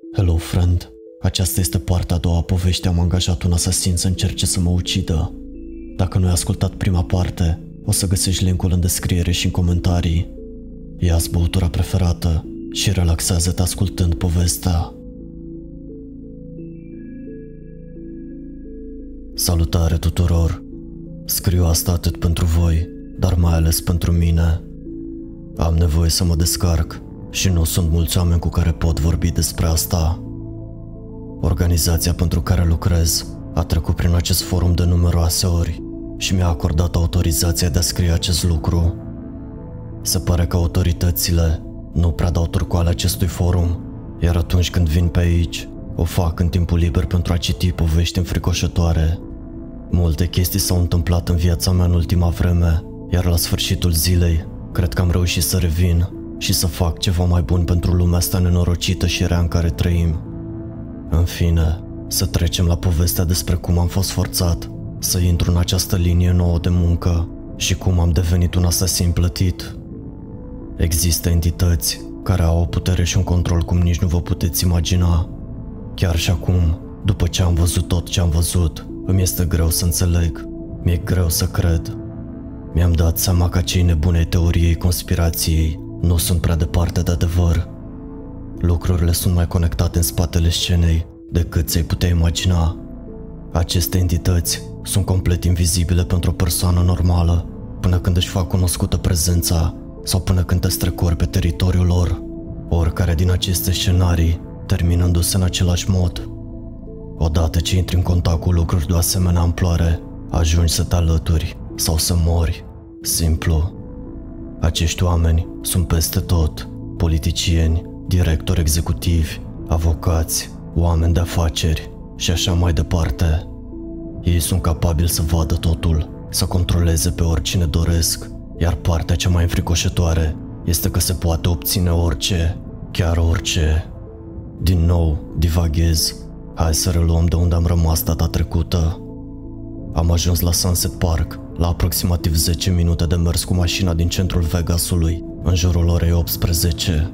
Hello, friend. Aceasta este partea a doua a poveștii. Am angajat un asasin să încerce să mă ucidă. Dacă nu ai ascultat prima parte, o să găsești linkul în descriere și în comentarii. Ia-ți băutura preferată și relaxează-te ascultând povestea. Salutare tuturor! Scriu asta atât pentru voi, dar mai ales pentru mine. Am nevoie să mă descarc și nu sunt mulți oameni cu care pot vorbi despre asta. Organizația pentru care lucrez a trecut prin acest forum de numeroase ori și mi-a acordat autorizația de a scrie acest lucru. Se pare că autoritățile nu prea dau turcoale acestui forum, iar atunci când vin pe aici, o fac în timpul liber pentru a citi povești înfricoșătoare. Multe chestii s-au întâmplat în viața mea în ultima vreme, iar la sfârșitul zilei, cred că am reușit să revin și să fac ceva mai bun pentru lumea asta nenorocită și rea în care trăim. În fine, să trecem la povestea despre cum am fost forțat să intru în această linie nouă de muncă și cum am devenit un asasin plătit. Există entități care au o putere și un control cum nici nu vă puteți imagina. Chiar și acum, după ce am văzut tot ce am văzut, îmi este greu să înțeleg, mi-e greu să cred. Mi-am dat seama că cei nebune teoriei conspirației nu sunt prea departe de adevăr. Lucrurile sunt mai conectate în spatele scenei decât ți-ai putea imagina. Aceste entități sunt complet invizibile pentru o persoană normală până când își fac cunoscută prezența sau până când te strecori pe teritoriul lor. Oricare din aceste scenarii terminându-se în același mod. Odată ce intri în contact cu lucruri de o asemenea amploare, ajungi să te alături sau să mori. Simplu. Acești oameni sunt peste tot, politicieni, directori executivi, avocați, oameni de afaceri și așa mai departe. Ei sunt capabili să vadă totul, să controleze pe oricine doresc, iar partea cea mai înfricoșătoare este că se poate obține orice, chiar orice. Din nou, divaghez. Hai să reluăm de unde am rămas data trecută. Am ajuns la Sunset Park, la aproximativ 10 minute de mers cu mașina din centrul Vegasului, în jurul orei 18.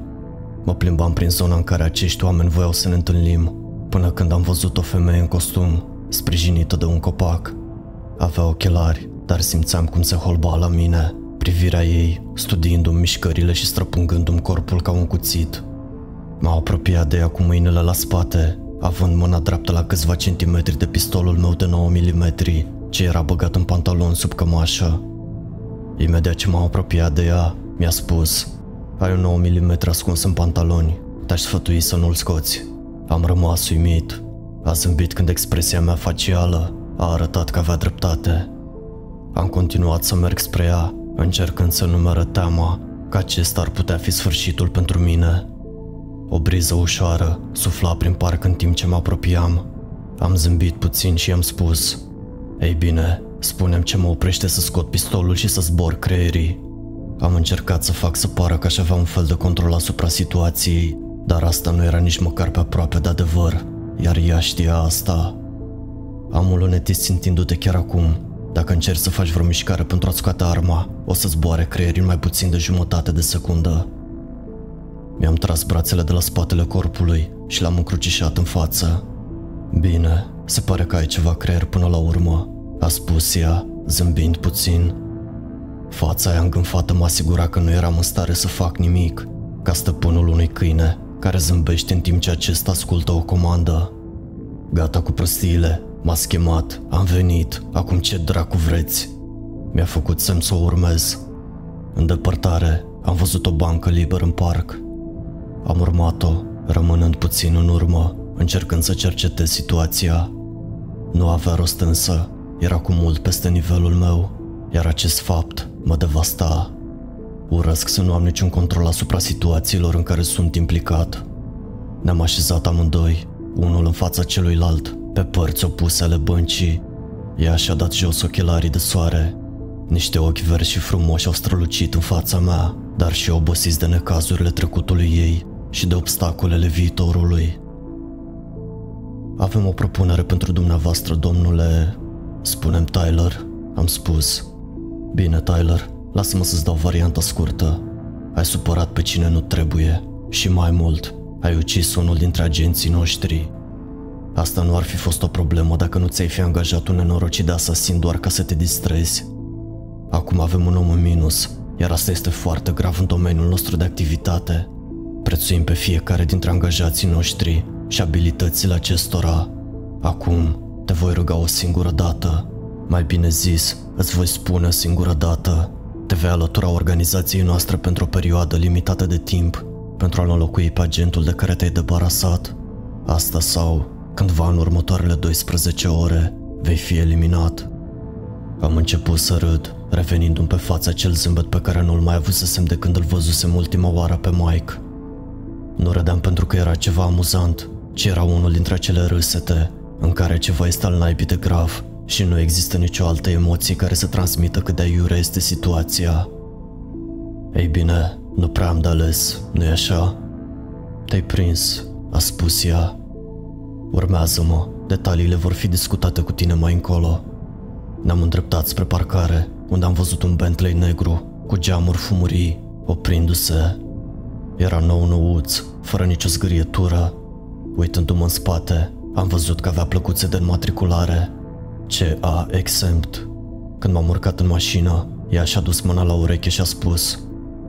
Mă plimbam prin zona în care acești oameni voiau să ne întâlnim, până când am văzut o femeie în costum, sprijinită de un copac. Avea ochelari, dar simțeam cum se holba la mine, privirea ei, studiindu-mi mișcările și străpungându-mi corpul ca un cuțit. M-a apropiat de ea cu mâinile la spate, având mâna dreaptă la câțiva centimetri de pistolul meu de 9 mm, ce era băgat în pantalon sub cămașă. Imediat ce m-am apropiat de ea, mi-a spus Ai un 9 mm ascuns în pantaloni, te-aș sfătui să nu-l scoți. Am rămas uimit. A zâmbit când expresia mea facială a arătat că avea dreptate. Am continuat să merg spre ea, încercând să numără teama că acesta ar putea fi sfârșitul pentru mine. O briză ușoară sufla prin parc în timp ce mă apropiam. Am zâmbit puțin și i-am spus Ei bine, spunem ce mă oprește să scot pistolul și să zbor creierii. Am încercat să fac să pară că aș avea un fel de control asupra situației, dar asta nu era nici măcar pe aproape de adevăr, iar ea știa asta. Am ulunetit simțindu-te chiar acum. Dacă încerci să faci vreo mișcare pentru a scoate arma, o să zboare creierii în mai puțin de jumătate de secundă. Mi-am tras brațele de la spatele corpului și l-am încrucișat în față. Bine, se pare că ai ceva creier până la urmă, a spus ea, zâmbind puțin. Fața aia îngânfată mă asigura că nu eram în stare să fac nimic, ca stăpânul unui câine care zâmbește în timp ce acesta ascultă o comandă. Gata cu prostiile, m-a schemat, am venit, acum ce dracu vreți? Mi-a făcut semn să o urmez. În depărtare, am văzut o bancă liberă în parc. Am urmat-o, rămânând puțin în urmă, încercând să cercetez situația. Nu avea rost însă, era cu mult peste nivelul meu, iar acest fapt mă devasta. Urăsc să nu am niciun control asupra situațiilor în care sunt implicat. Ne-am așezat amândoi, unul în fața celuilalt, pe părți opuse ale băncii. Ea și-a dat jos ochelarii de soare. Niște ochi verzi și frumoși au strălucit în fața mea, dar și obosiți de necazurile trecutului ei și de obstacolele viitorului. Avem o propunere pentru dumneavoastră, domnule... Spunem Tyler, am spus. Bine, Tyler, lasă-mă să-ți dau varianta scurtă. Ai supărat pe cine nu trebuie și mai mult, ai ucis unul dintre agenții noștri. Asta nu ar fi fost o problemă dacă nu ți-ai fi angajat un nenorocit de asasin doar ca să te distrezi. Acum avem un om în minus, iar asta este foarte grav în domeniul nostru de activitate. Prețuim pe fiecare dintre angajații noștri și abilitățile acestora. Acum, te voi ruga o singură dată. Mai bine zis, îți voi spune o singură dată. Te vei alătura organizației noastre pentru o perioadă limitată de timp, pentru a-l înlocui pe agentul de care te-ai debarasat. Asta sau, cândva în următoarele 12 ore, vei fi eliminat. Am început să râd, revenind-mi pe fața acel zâmbet pe care nu-l mai avusesem de când îl văzusem ultima oară pe Mike. Nu râdeam pentru că era ceva amuzant, ci era unul dintre acele râsete în care ceva este al naibii de grav și nu există nicio altă emoție care să transmită cât de iure este situația. Ei bine, nu prea am de ales, nu-i așa? Te-ai prins, a spus ea. Urmează-mă, detaliile vor fi discutate cu tine mai încolo. Ne-am îndreptat spre parcare, unde am văzut un Bentley negru, cu geamuri fumurii, oprindu-se. Era nou nouț, fără nicio zgârietură. Uitându-mă în spate, am văzut că avea plăcuțe de înmatriculare. CA exempt. Când m-am urcat în mașină, ea și-a dus mâna la ureche și a spus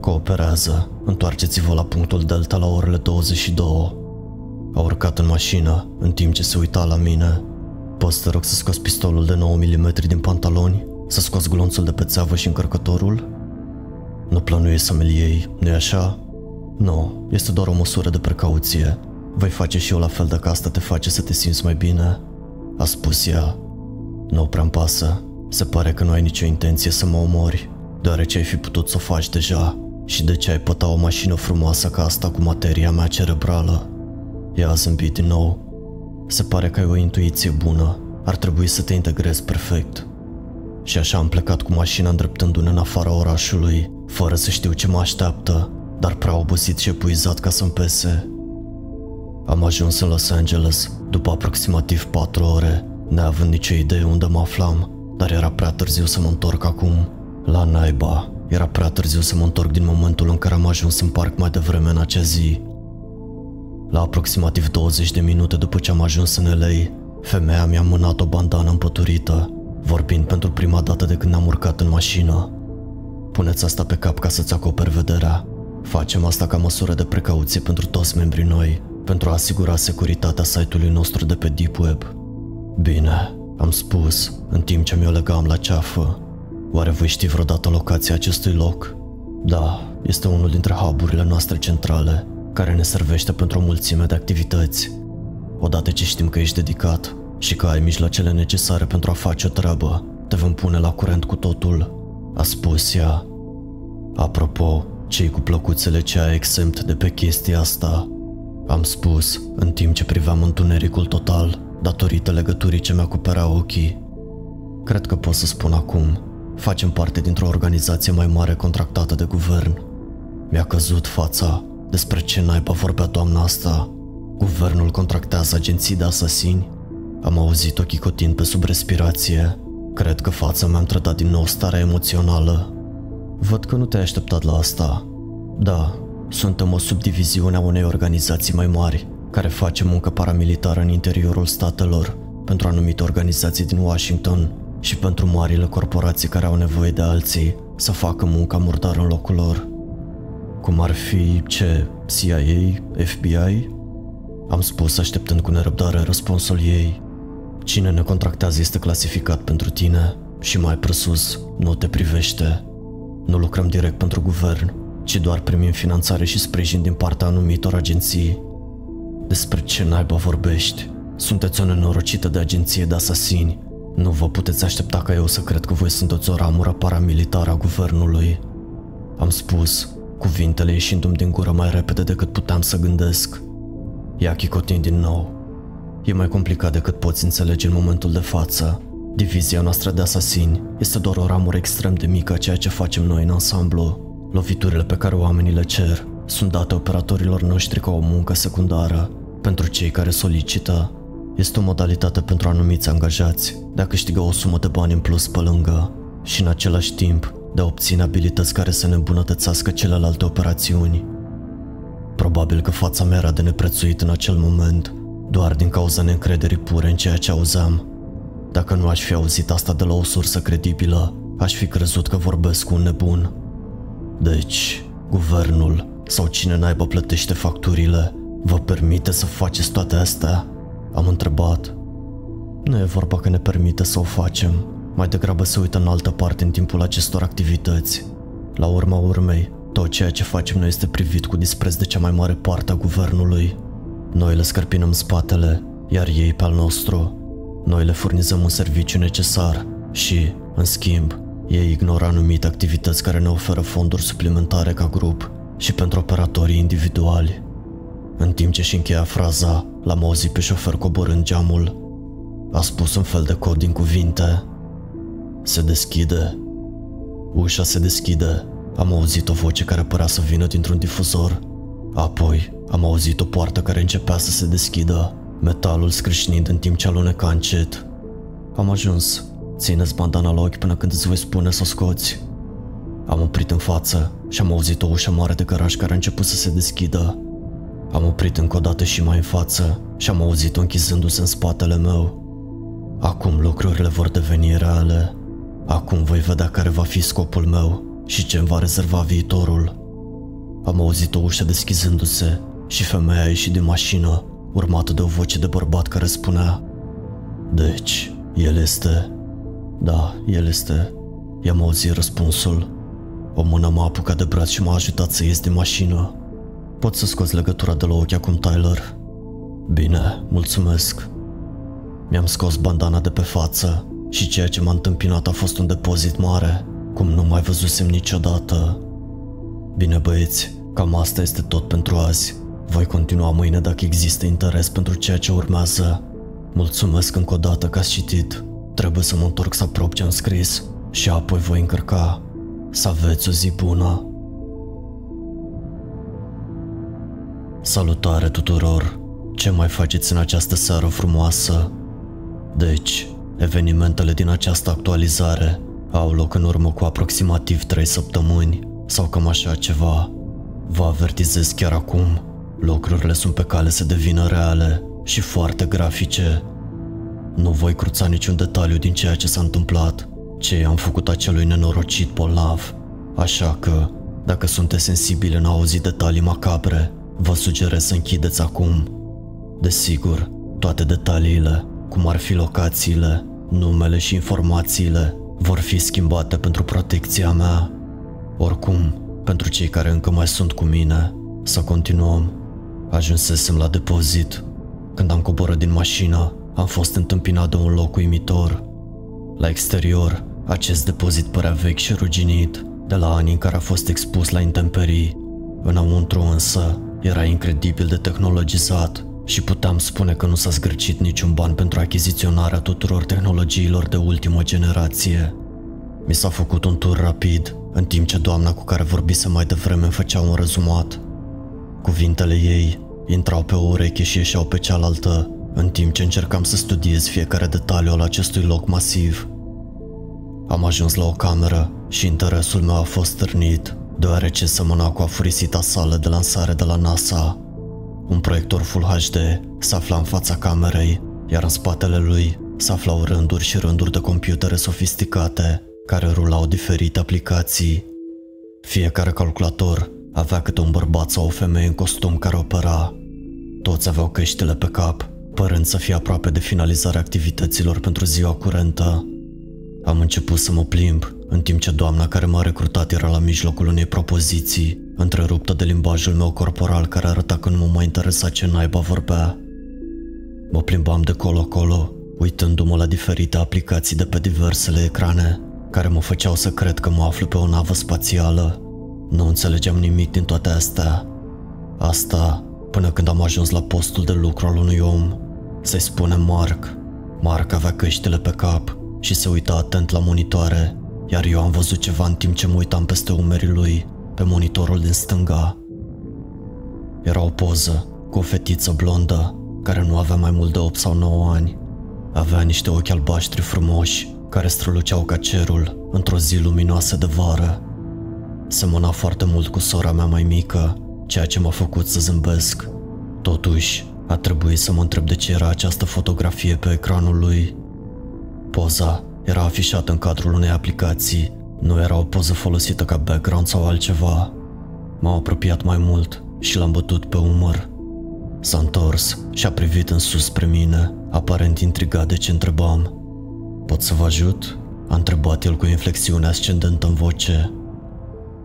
Cooperează, întoarceți-vă la punctul Delta la orele 22. A urcat în mașină, în timp ce se uita la mine. Poți te rog să scoți pistolul de 9 mm din pantaloni? Să scoți glonțul de pe țeavă și încărcătorul? Nu plănuiești să-mi iei, nu-i așa? Nu, este doar o măsură de precauție. Voi face și eu la fel dacă asta te face să te simți mai bine? A spus ea. Nu prea pasă. Se pare că nu ai nicio intenție să mă omori, deoarece ai fi putut să o faci deja. Și de ce ai păta o mașină frumoasă ca asta cu materia mea cerebrală? Ea a zâmbit din nou. Se pare că ai o intuiție bună. Ar trebui să te integrezi perfect. Și așa am plecat cu mașina îndreptându-ne în afara orașului, fără să știu ce mă așteaptă, dar prea obosit și epuizat ca să-mi pese. Am ajuns în Los Angeles după aproximativ 4 ore, neavând nicio idee unde mă aflam, dar era prea târziu să mă întorc acum. La naiba, era prea târziu să mă întorc din momentul în care am ajuns în parc mai devreme în acea zi. La aproximativ 20 de minute după ce am ajuns în LA, femeia mi-a mânat o bandană împăturită, vorbind pentru prima dată de când am urcat în mașină. Puneți asta pe cap ca să-ți acoperi vederea. Facem asta ca măsură de precauție pentru toți membrii noi, pentru a asigura securitatea site-ului nostru de pe Deep Web. Bine, am spus, în timp ce mi-o legam la ceafă. Oare voi ști vreodată locația acestui loc? Da, este unul dintre hub noastre centrale, care ne servește pentru o mulțime de activități. Odată ce știm că ești dedicat și că ai mijloacele necesare pentru a face o treabă, te vom pune la curent cu totul, a spus ea. Apropo, cei cu plăcuțele ce ai exempt de pe chestia asta, am spus, în timp ce priveam întunericul total, datorită legăturii ce mi-acoperea ochii. Cred că pot să spun acum, facem parte dintr-o organizație mai mare contractată de guvern. Mi-a căzut fața despre ce naiba vorbea doamna asta. Guvernul contractează agenții de asasini? Am auzit ochii cotind pe sub respirație. Cred că fața mea am trădat din nou starea emoțională. Văd că nu te-ai așteptat la asta. Da, suntem o subdiviziune a unei organizații mai mari, care face muncă paramilitară în interiorul statelor, pentru anumite organizații din Washington și pentru marile corporații care au nevoie de alții să facă munca murdară în locul lor. Cum ar fi ce? CIA? FBI? Am spus așteptând cu nerăbdare răspunsul ei. Cine ne contractează este clasificat pentru tine și mai presus, nu te privește. Nu lucrăm direct pentru guvern, ci doar primim finanțare și sprijin din partea anumitor agenții. Despre ce naiba vorbești? Sunteți o nenorocită de agenție de asasini. Nu vă puteți aștepta ca eu să cred că voi sunteți o ramură paramilitară a guvernului. Am spus, cuvintele ieșindu-mi din gură mai repede decât puteam să gândesc. Ea chicotind din nou. E mai complicat decât poți înțelege în momentul de față. Divizia noastră de asasini este doar o ramură extrem de mică a ceea ce facem noi în ansamblu. Loviturile pe care oamenii le cer sunt date operatorilor noștri ca o muncă secundară. Pentru cei care solicită, este o modalitate pentru anumiți angajați de a câștiga o sumă de bani în plus pe lângă și în același timp de a obține abilități care să ne îmbunătățească celelalte operațiuni. Probabil că fața mea era de neprețuit în acel moment, doar din cauza neîncrederii pure în ceea ce auzeam. Dacă nu aș fi auzit asta de la o sursă credibilă, aș fi crezut că vorbesc cu un nebun. Deci, guvernul sau cine naiba plătește facturile vă permite să faceți toate astea? Am întrebat. Nu e vorba că ne permite să o facem, mai degrabă se uită în altă parte în timpul acestor activități. La urma urmei, tot ceea ce facem noi este privit cu dispreț de cea mai mare parte a guvernului. Noi le scărpinăm spatele, iar ei pe al nostru. Noi le furnizăm un serviciu necesar și, în schimb, ei ignoră anumite activități care ne oferă fonduri suplimentare ca grup și pentru operatorii individuali. În timp ce și încheia fraza, l-am auzit pe șofer coborând geamul. A spus un fel de cod din cuvinte. Se deschide. Ușa se deschide. Am auzit o voce care părea să vină dintr-un difuzor. Apoi am auzit o poartă care începea să se deschidă, metalul scrâșnind în timp ce aluneca încet. Am ajuns. Țineți bandana la ochi până când îți voi spune să o scoți. Am oprit în față și am auzit o ușă mare de garaj care a început să se deschidă. Am oprit încă o dată și mai în față și am auzit-o închizându-se în spatele meu. Acum lucrurile vor deveni reale. Acum voi vedea care va fi scopul meu și ce îmi va rezerva viitorul. Am auzit o ușă deschizându-se și femeia a ieșit din mașină, urmată de o voce de bărbat care spunea Deci, el este... Da, el este... I-am auzit răspunsul. O mână m-a apucat de braț și m-a ajutat să ies din mașină. Pot să scoți legătura de la ochi acum, Tyler? Bine, mulțumesc. Mi-am scos bandana de pe față și ceea ce m-a întâmpinat a fost un depozit mare, cum nu mai văzusem niciodată. Bine băieți, cam asta este tot pentru azi. Voi continua mâine dacă există interes pentru ceea ce urmează. Mulțumesc încă o dată că ați citit. Trebuie să mă întorc să aprob ce am scris și apoi voi încărca. Să aveți o zi bună! Salutare tuturor! Ce mai faceți în această seară frumoasă? Deci, evenimentele din această actualizare au loc în urmă cu aproximativ 3 săptămâni sau cam așa ceva. Vă avertizez chiar acum, lucrurile sunt pe cale să devină reale și foarte grafice. Nu voi cruța niciun detaliu din ceea ce s-a întâmplat, ce am făcut acelui nenorocit bolnav. Așa că, dacă sunteți sensibili în a auzi detalii macabre, vă sugerez să închideți acum. Desigur, toate detaliile, cum ar fi locațiile, numele și informațiile, vor fi schimbate pentru protecția mea. Oricum, pentru cei care încă mai sunt cu mine, să continuăm. Ajunsesem la depozit. Când am coborât din mașină, am fost întâmpinat de un loc uimitor. La exterior, acest depozit părea vechi și ruginit, de la anii în care a fost expus la intemperii. Înăuntru însă, era incredibil de tehnologizat și puteam spune că nu s-a zgârcit niciun ban pentru achiziționarea tuturor tehnologiilor de ultimă generație. Mi s-a făcut un tur rapid, în timp ce doamna cu care vorbise mai devreme îmi făcea un rezumat. Cuvintele ei intrau pe o ureche și ieșeau pe cealaltă, în timp ce încercam să studiez fiecare detaliu al acestui loc masiv. Am ajuns la o cameră și interesul meu a fost stârnit, deoarece semăna cu afurisita sală de lansare de la NASA. Un proiector Full HD se afla în fața camerei, iar în spatele lui se aflau rânduri și rânduri de computere sofisticate care rulau diferite aplicații. Fiecare calculator avea câte un bărbat sau o femeie în costum care opera. Toți aveau căștile pe cap, părând să fie aproape de finalizarea activităților pentru ziua curentă. Am început să mă plimb, în timp ce doamna care m-a recrutat era la mijlocul unei propoziții, întreruptă de limbajul meu corporal care arăta că nu mă mai interesa ce naiba vorbea. Mă plimbam de colo-colo, uitându-mă la diferite aplicații de pe diversele ecrane, care mă făceau să cred că mă aflu pe o navă spațială. Nu înțelegeam nimic din toate astea. Asta până când am ajuns la postul de lucru al unui om, să-i spunem Mark. Mark avea căștile pe cap și se uita atent la monitoare, iar eu am văzut ceva în timp ce mă uitam peste umerii lui, pe monitorul din stânga. Era o poză cu o fetiță blondă care nu avea mai mult de 8 sau 9 ani. Avea niște ochi albaștri frumoși care străluceau ca cerul într-o zi luminoasă de vară. Semăna foarte mult cu sora mea mai mică, ceea ce m-a făcut să zâmbesc. Totuși, a trebuit să mă întreb de ce era această fotografie pe ecranul lui. Poza era afișată în cadrul unei aplicații, nu era o poză folosită ca background sau altceva. M-am apropiat mai mult și l-am bătut pe umăr. S-a întors și a privit în sus spre mine, aparent intrigat de ce întrebam. Pot să vă ajut? A întrebat el cu inflexiune ascendentă în voce.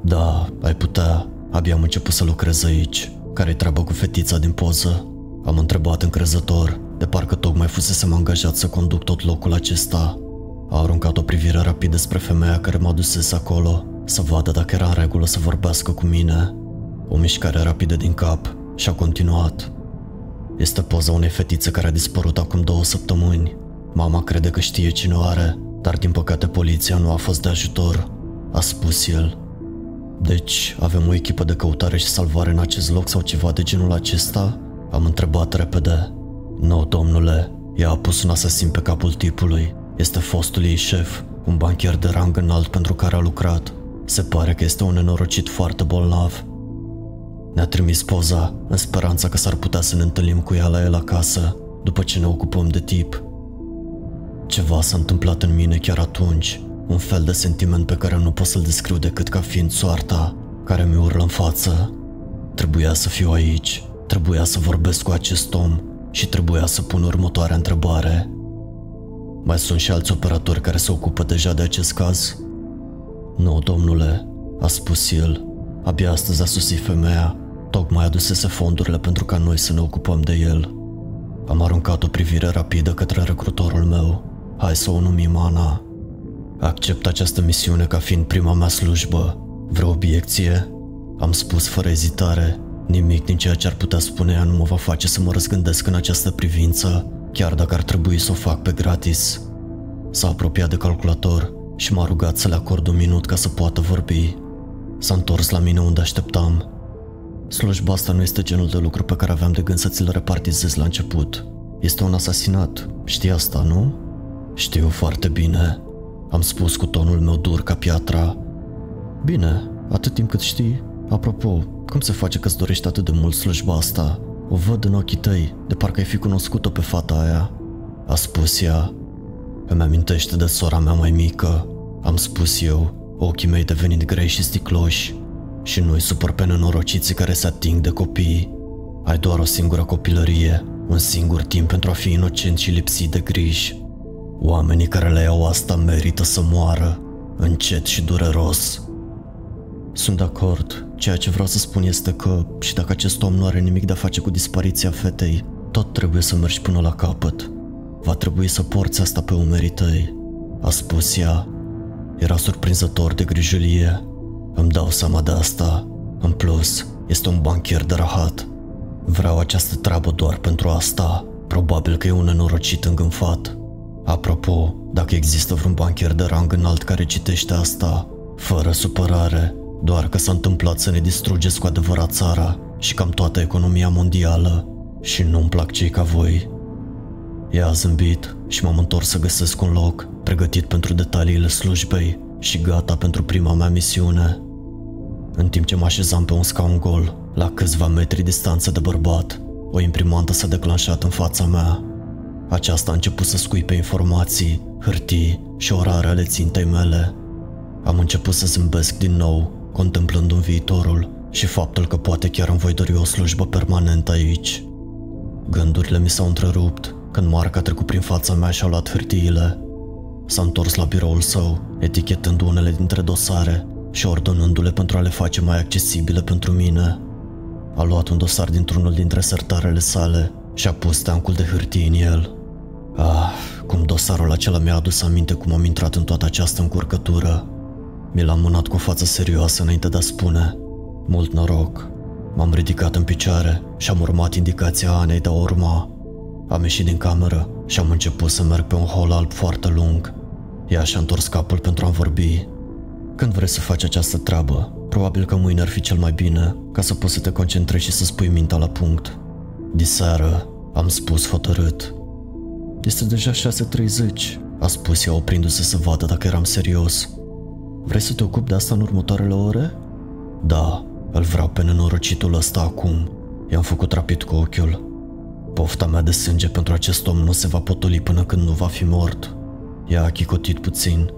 Da, ai putea. Abia am început să lucrez aici. Care-i treaba cu fetița din poză? Am întrebat încrezător, de parcă tocmai fusesem angajat să conduc tot locul acesta. A aruncat o privire rapidă spre femeia care m-a dusese acolo, să vadă dacă era în regulă să vorbească cu mine. O mișcare rapidă din cap și a continuat. Este poza unei fetițe care a dispărut acum două săptămâni. Mama crede că știe cine o are, dar din păcate poliția nu a fost de ajutor, a spus el. Deci, avem o echipă de căutare și salvare în acest loc sau ceva de genul acesta? Am întrebat repede. Nu, domnule, ea a pus un asasin pe capul tipului. Este fostul ei șef, un banchier de rang înalt pentru care a lucrat. Se pare că este un nenorocit foarte bolnav. Ne-a trimis poza, în speranța că s-ar putea să ne întâlnim cu ea la el acasă, după ce ne ocupăm de tip. Ceva s-a întâmplat în mine chiar atunci, un fel de sentiment pe care nu pot să-l descriu decât ca fiind soarta, care mi urlă în față. Trebuia să fiu aici, trebuia să vorbesc cu acest om și trebuia să pun următoarea întrebare. Mai sunt și alți operatori care se ocupă deja de acest caz? Nu, domnule, a spus el. Abia astăzi a susit femeia. Tocmai adusese fondurile pentru ca noi să ne ocupăm de el. Am aruncat o privire rapidă către recrutorul meu. Hai să o numim Ana. Accept această misiune ca fiind prima mea slujbă. Vreo obiecție? Am spus fără ezitare. Nimic din ceea ce ar putea spune ea nu mă va face să mă răzgândesc în această privință, chiar dacă ar trebui să o fac pe gratis. S-a apropiat de calculator și m-a rugat să le acord un minut ca să poată vorbi. S-a întors la mine unde așteptam. Slujba asta nu este genul de lucru pe care aveam de gând să ți-l repartizez la început. Este un asasinat, știi asta, nu? Știu foarte bine, am spus cu tonul meu dur ca piatra. Bine, atât timp cât știi. Apropo, cum se face că-ți dorești atât de mult slujba asta? O văd în ochii tăi, de parcă ai fi cunoscut-o pe fata aia. A spus ea. Îmi amintește de sora mea mai mică. Am spus eu, ochii mei devenind grei și sticloși. Și nu-i supăr pe nenorociții care se ating de copii. Ai doar o singură copilărie, un singur timp pentru a fi inocent și lipsit de griji. Oamenii care le iau asta merită să moară, încet și dureros. Sunt de acord. Ceea ce vreau să spun este că, și dacă acest om nu are nimic de a face cu dispariția fetei, tot trebuie să mergi până la capăt. Va trebui să porți asta pe umerii tăi, a spus ea. Era surprinzător de grijulie. Îmi dau seama de asta. În plus, este un banchier de rahat. Vreau această treabă doar pentru asta. Probabil că e un nenorocit îngânfat. Apropo, dacă există vreun banchier de rang înalt care citește asta, fără supărare, doar că s-a întâmplat să ne distrugeți cu adevărat țara și cam toată economia mondială și nu-mi plac cei ca voi. Ea a zâmbit și m-am întors să găsesc un loc pregătit pentru detaliile slujbei și gata pentru prima mea misiune. În timp ce mă așezam pe un scaun gol, la câțiva metri distanță de bărbat, o imprimantă s-a declanșat în fața mea aceasta a început să scuipe informații, hârtii și orare ale țintei mele. Am început să zâmbesc din nou, contemplând un viitorul și faptul că poate chiar îmi voi dori o slujbă permanentă aici. Gândurile mi s-au întrerupt când Marca a trecut prin fața mea și a luat hârtiile. S-a întors la biroul său, etichetând unele dintre dosare și ordonându-le pentru a le face mai accesibile pentru mine. A luat un dosar dintr-unul dintre sertarele sale și a pus teancul de hârtie în el. Ah, cum dosarul acela mi-a adus aminte cum am intrat în toată această încurcătură. Mi l-am mânat cu o față serioasă înainte de a spune. Mult noroc. M-am ridicat în picioare și am urmat indicația Anei de a urma. Am ieșit din cameră și am început să merg pe un hol alb foarte lung. Ea și-a întors capul pentru a vorbi. Când vrei să faci această treabă, probabil că mâine ar fi cel mai bine, ca să poți să te concentrezi și să spui mintea la punct. Diseară, am spus hotărât. Este deja 6.30, a spus ea oprindu-se să vadă dacă eram serios. Vrei să te ocupi de asta în următoarele ore? Da, Îl vreau pe nenorocitul ăsta acum. I-am făcut rapid cu ochiul. Pofta mea de sânge pentru acest om nu se va potoli până când nu va fi mort. Ea a chicotit puțin.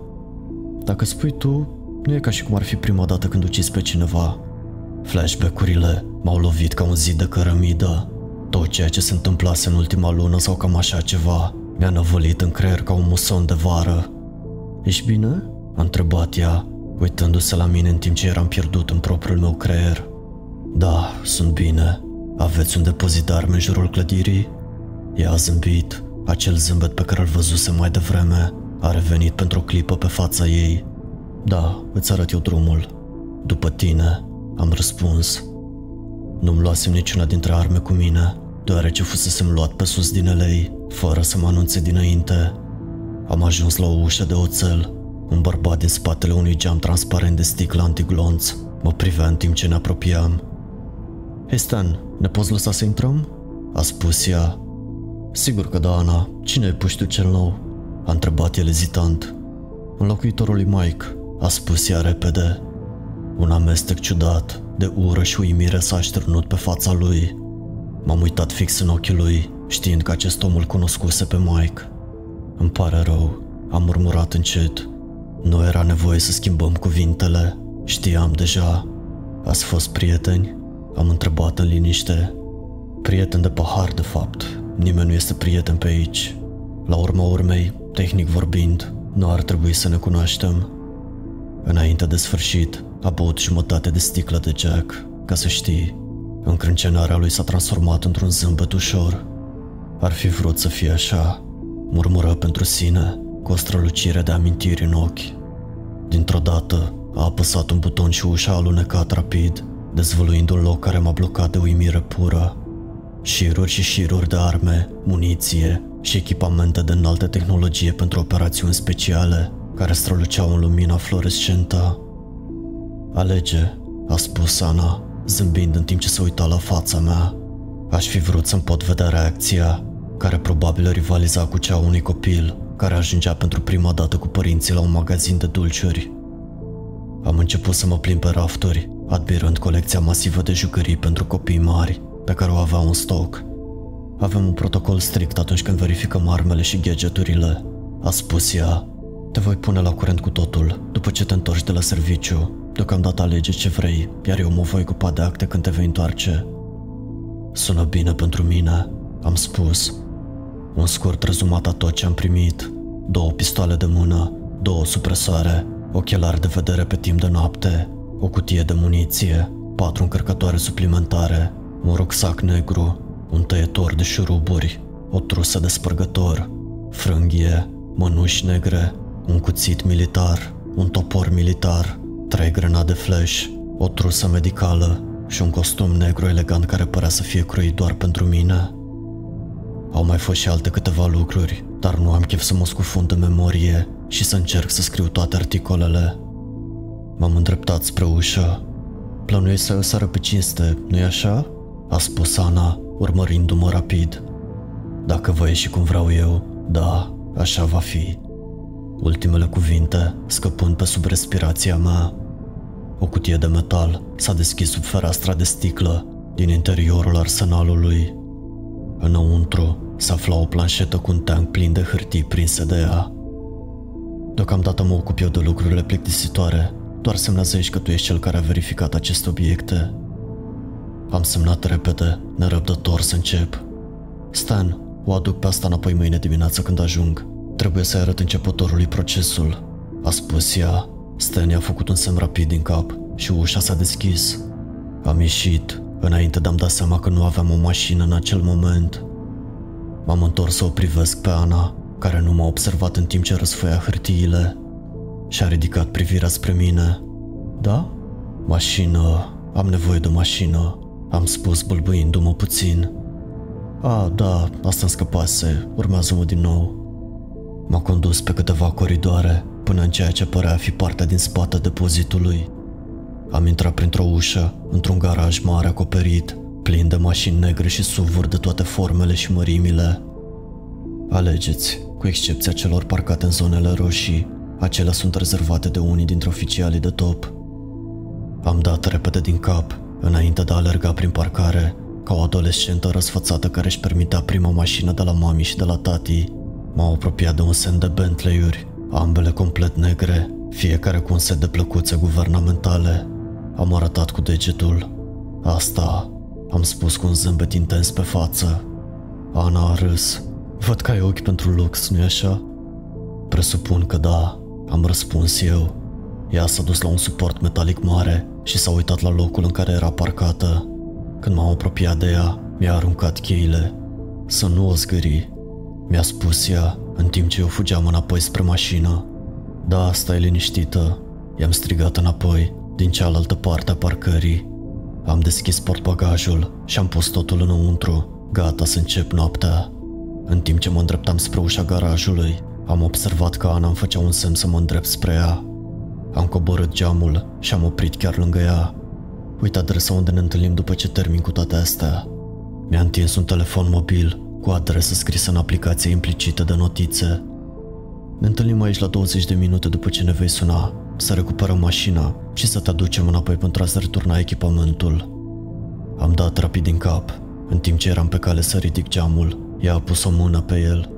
Dacă spui tu, nu e ca și cum ar fi prima dată când ucizi pe cineva. Flashback-urile m-au lovit ca un zid de cărămidă. Tot ceea ce se întâmplase în ultima lună sau cam așa ceva mi-a năvălit în creier ca un muson de vară. Ești bine?" a întrebat ea, uitându-se la mine în timp ce eram pierdut în propriul meu creier. Da, sunt bine. Aveți un depozit de arme în jurul clădirii? Ea a zâmbit. Acel zâmbet pe care îl văzuse mai devreme a revenit pentru o clipă pe fața ei. Da, îți arăt eu drumul. După tine, am răspuns. Nu-mi luasem niciuna dintre arme cu mine, deoarece fusesem luat pe sus din elei, fără să mă anunțe dinainte. Am ajuns la o ușă de oțel. Un bărbat din spatele unui geam transparent de sticlă antiglonț mă privea în timp ce ne apropiam. Hei Stan, ne poți lăsa să intrăm? A spus ea. Sigur că da, Ana. Cine e puștiu cel nou? A întrebat el ezitant. Înlocuitorul lui Mike, a spus ea repede. Un amestec ciudat, de ură și uimire s-a așternut pe fața lui. M-am uitat fix în ochii lui, știind că acest om îl cunoscuse pe Mike. Îmi pare rău, am murmurat încet. Nu era nevoie să schimbăm cuvintele, știam deja. Ați fost prieteni? Am întrebat în liniște. Prieten de pahar, de fapt. Nimeni nu este prieten pe aici. La urma urmei, tehnic vorbind, nu ar trebui să ne cunoaștem. Înainte de sfârșit, a băut jumătate de sticlă de Jack, ca să știi. Încrâncenarea lui s-a transformat într-un zâmbet ușor. Ar fi vrut să fie așa, murmură pentru sine, cu o strălucire de amintiri în ochi. Dintr-o dată, a apăsat un buton și ușa a alunecat rapid, dezvăluind un loc care m-a blocat de uimire pură. Șiruri și șiruri de arme, muniție și echipamente de înaltă tehnologie pentru operațiuni speciale, care străluceau în lumina fluorescentă. Alege, a spus Ana, zâmbind în timp ce se uita la fața mea. Aș fi vrut să-mi pot vedea reacția, care probabil rivaliza cu cea unui copil care ajungea pentru prima dată cu părinții la un magazin de dulciuri. Am început să mă plimb pe rafturi, admirând colecția masivă de jucării pentru copii mari pe care o aveau în stoc. Avem un protocol strict atunci când verificăm armele și gadgeturile, a spus ea. Te voi pune la curent cu totul după ce te întorci de la serviciu. Deocamdată alege ce vrei, iar eu mă voi ocupa de acte când te vei întoarce. Sună bine pentru mine, am spus. Un scurt rezumat a tot ce am primit. Două pistoale de mână, două supresoare, ochelari de vedere pe timp de noapte, o cutie de muniție, patru încărcătoare suplimentare, un rucsac negru, un tăietor de șuruburi, o trusă de spărgător, frânghie, mănuși negre, un cuțit militar, un topor militar, trei grenade flash, o trusă medicală și un costum negru elegant care părea să fie croit doar pentru mine. Au mai fost și alte câteva lucruri, dar nu am chef să mă scufund în memorie și să încerc să scriu toate articolele. M-am îndreptat spre ușă. Plănuiești să o sară pe cinste, nu-i așa? A spus Ana, urmărindu-mă rapid. Dacă vă ieși cum vreau eu, da, așa va fi. Ultimele cuvinte, scăpând pe sub respirația mea. O cutie de metal s-a deschis sub fereastra de sticlă din interiorul arsenalului. Înăuntru se afla o planșetă cu un tank plin de hârtii prinse de ea. Deocamdată mă ocup eu de lucrurile plictisitoare, doar semnează aici că tu ești cel care a verificat aceste obiecte. Am semnat repede, nerăbdător să încep. Stan, o aduc pe asta înapoi mâine dimineață când ajung. Trebuie să-i arăt începătorului procesul, a spus ea. Stan i-a făcut un semn rapid din cap și ușa s-a deschis. Am ieșit, înainte de a-mi da seama că nu aveam o mașină în acel moment. M-am întors să o privesc pe Ana, care nu m-a observat în timp ce răsfăia hârtiile. Și-a ridicat privirea spre mine. Da? Mașină, am nevoie de o mașină, am spus bâlbâindu-mă puțin. A, da, asta îmi scăpase, urmează-mă din nou. M-a condus pe câteva coridoare, până în ceea ce părea a fi partea din spate depozitului. Am intrat printr-o ușă, într-un garaj mare acoperit, plin de mașini negre și suvuri de toate formele și mărimile. Alegeți, cu excepția celor parcate în zonele roșii, acelea sunt rezervate de unii dintre oficialii de top. Am dat repede din cap înainte de a alerga prin parcare, ca o adolescentă răsfățată care își permitea prima mașină de la mami și de la tati, m-am apropiat de un semn de Bentley-uri, ambele complet negre, fiecare cu un set de plăcuțe guvernamentale. Am arătat cu degetul. Asta, am spus cu un zâmbet intens pe față. Ana a râs. Văd că ai ochi pentru lux, nu-i așa? Presupun că da, am răspuns eu. Ea s-a dus la un suport metalic mare și s-a uitat la locul în care era parcată. Când m-am apropiat de ea, mi-a aruncat cheile. Să nu o zgâri, mi-a spus ea, în timp ce eu fugeam înapoi spre mașină. Da, stai liniștită, i-am strigat înapoi, din cealaltă parte a parcării. Am deschis portbagajul și am pus totul înăuntru, gata să încep noaptea. În timp ce mă îndreptam spre ușa garajului, am observat că Ana îmi făcea un semn să mă îndrept spre ea. Am coborât geamul și am oprit chiar lângă ea. Uite adresa unde ne întâlnim după ce termin cu toate astea. Mi-a întins un telefon mobil cu adresă scrisă în aplicația implicită de notițe. Ne întâlnim aici la 20 de minute după ce ne vei suna, să recuperăm mașina și să te aducem înapoi pentru a-ți returna echipamentul. Am dat rapid din cap. În timp ce eram pe cale să ridic geamul, ea a pus o mână pe el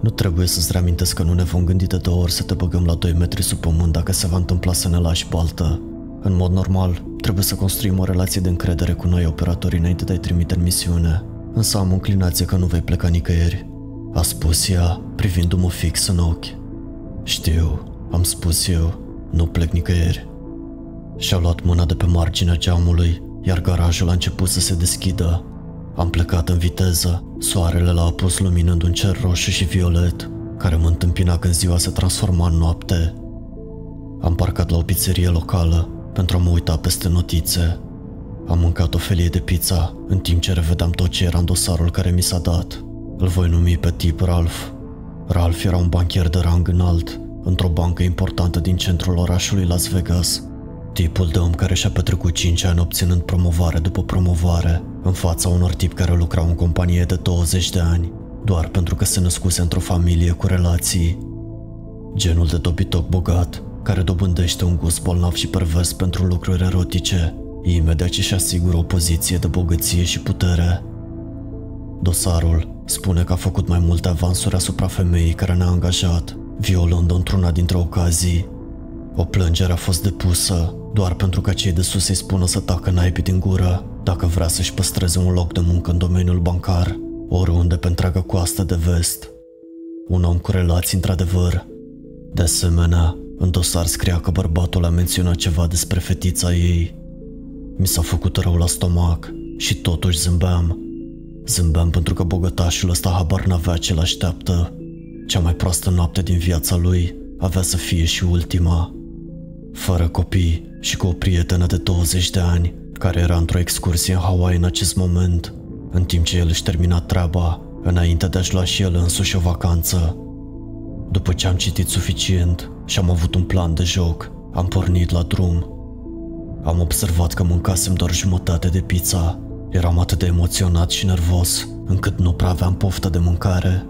nu trebuie să-ți reamintesc că nu ne vom gândi de două ori să te băgăm la 2 metri sub pământ dacă se va întâmpla să ne lași baltă. În mod normal, trebuie să construim o relație de încredere cu noi operatorii înainte de a-i trimite în misiune. Însă am o înclinație că nu vei pleca nicăieri. A spus ea, privindu-mă fix în ochi. Știu, am spus eu, nu plec nicăieri. Și-a luat mâna de pe marginea geamului, iar garajul a început să se deschidă. Am plecat în viteză, soarele l-a apus luminând un cer roșu și violet, care mă întâmpina când ziua se transforma în noapte. Am parcat la o pizzerie locală pentru a mă uita peste notițe. Am mâncat o felie de pizza în timp ce revedeam tot ce era în dosarul care mi s-a dat. Îl voi numi pe tip Ralph. Ralph era un banchier de rang înalt, într-o bancă importantă din centrul orașului Las Vegas. Tipul de om care și-a petrecut 5 ani obținând promovare după promovare în fața unor tipi care lucrau în companie de 20 de ani, doar pentru că se născuse într-o familie cu relații. Genul de dobitoc bogat, care dobândește un gust bolnav și pervers pentru lucruri erotice, imediat ce și asigură o poziție de bogăție și putere. Dosarul spune că a făcut mai multe avansuri asupra femeii care ne-a angajat, violând-o într-una dintre ocazii. O plângere a fost depusă doar pentru ca cei de sus să-i spună să tacă naipii din gură dacă vrea să-și păstreze un loc de muncă în domeniul bancar, oriunde pe întreaga coastă de vest. Un om cu relații într-adevăr. De asemenea, în dosar scria că bărbatul a menționat ceva despre fetița ei. Mi s-a făcut rău la stomac și totuși zâmbeam. Zâmbeam pentru că bogătașul ăsta habar n-avea ce l-așteaptă. Cea mai proastă noapte din viața lui avea să fie și ultima. Fără copii și cu o prietenă de 20 de ani, care era într-o excursie în Hawaii în acest moment, în timp ce el își termina treaba, înainte de a-și lua și el însuși o vacanță. După ce am citit suficient și am avut un plan de joc, am pornit la drum. Am observat că mâncasem doar jumătate de pizza. Eram atât de emoționat și nervos, încât nu prea aveam poftă de mâncare.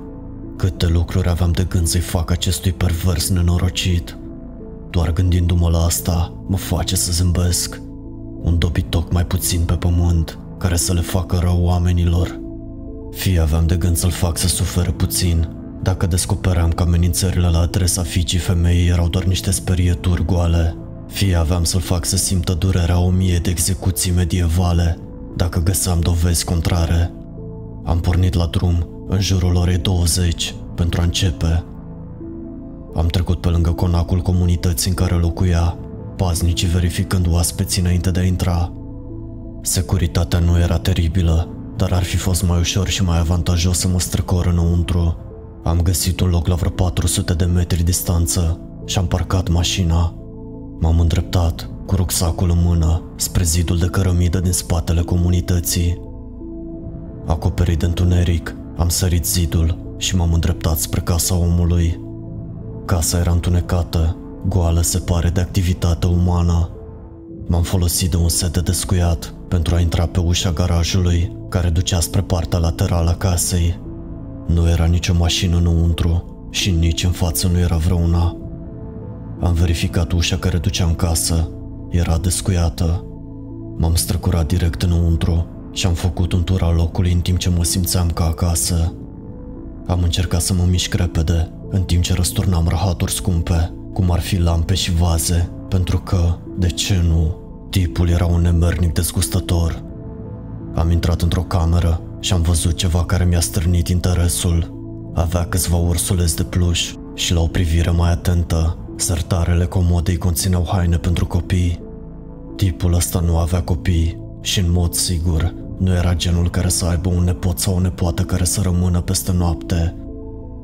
Câte lucruri aveam de gând să-i fac acestui pervers nenorocit. Doar gândindu-mă la asta, mă face să zâmbesc. Un dobitoc mai puțin pe pământ, care să le facă rău oamenilor. Fie aveam de gând să-l fac să suferă puțin, dacă descopeream că amenințările la adresa fiicii femeii erau doar niște sperieturi goale, fie aveam să-l fac să simtă durerea o mie de execuții medievale, dacă găseam dovezi contrare. Am pornit la drum în jurul orei 20 pentru a începe. Am trecut pe lângă conacul comunității în care locuia paznicii verificând oaspeții înainte de a intra. Securitatea nu era teribilă, dar ar fi fost mai ușor și mai avantajos să mă strecor înăuntru. Am găsit un loc la vreo 400 de metri distanță și am parcat mașina. M-am îndreptat, cu rucsacul în mână, spre zidul de cărămidă din spatele comunității. Acoperit de întuneric, am sărit zidul și m-am îndreptat spre casa omului. Casa era întunecată goală se pare de activitate umană. M-am folosit de un set de descuiat pentru a intra pe ușa garajului care ducea spre partea laterală a casei. Nu era nicio mașină înăuntru și nici în față nu era vreuna. Am verificat ușa care ducea în casă. Era descuiată. M-am străcurat direct înăuntru și am făcut un tur al locului în timp ce mă simțeam ca acasă. Am încercat să mă mișc repede, în timp ce răsturnam rahaturi scumpe, cum ar fi lampe și vaze, pentru că, de ce nu, tipul era un nemernic dezgustător. Am intrat într-o cameră și am văzut ceva care mi-a stârnit interesul. Avea câțiva ursuleți de pluș și la o privire mai atentă, sertarele comodei conțineau haine pentru copii. Tipul ăsta nu avea copii și în mod sigur nu era genul care să aibă un nepot sau o nepoată care să rămână peste noapte.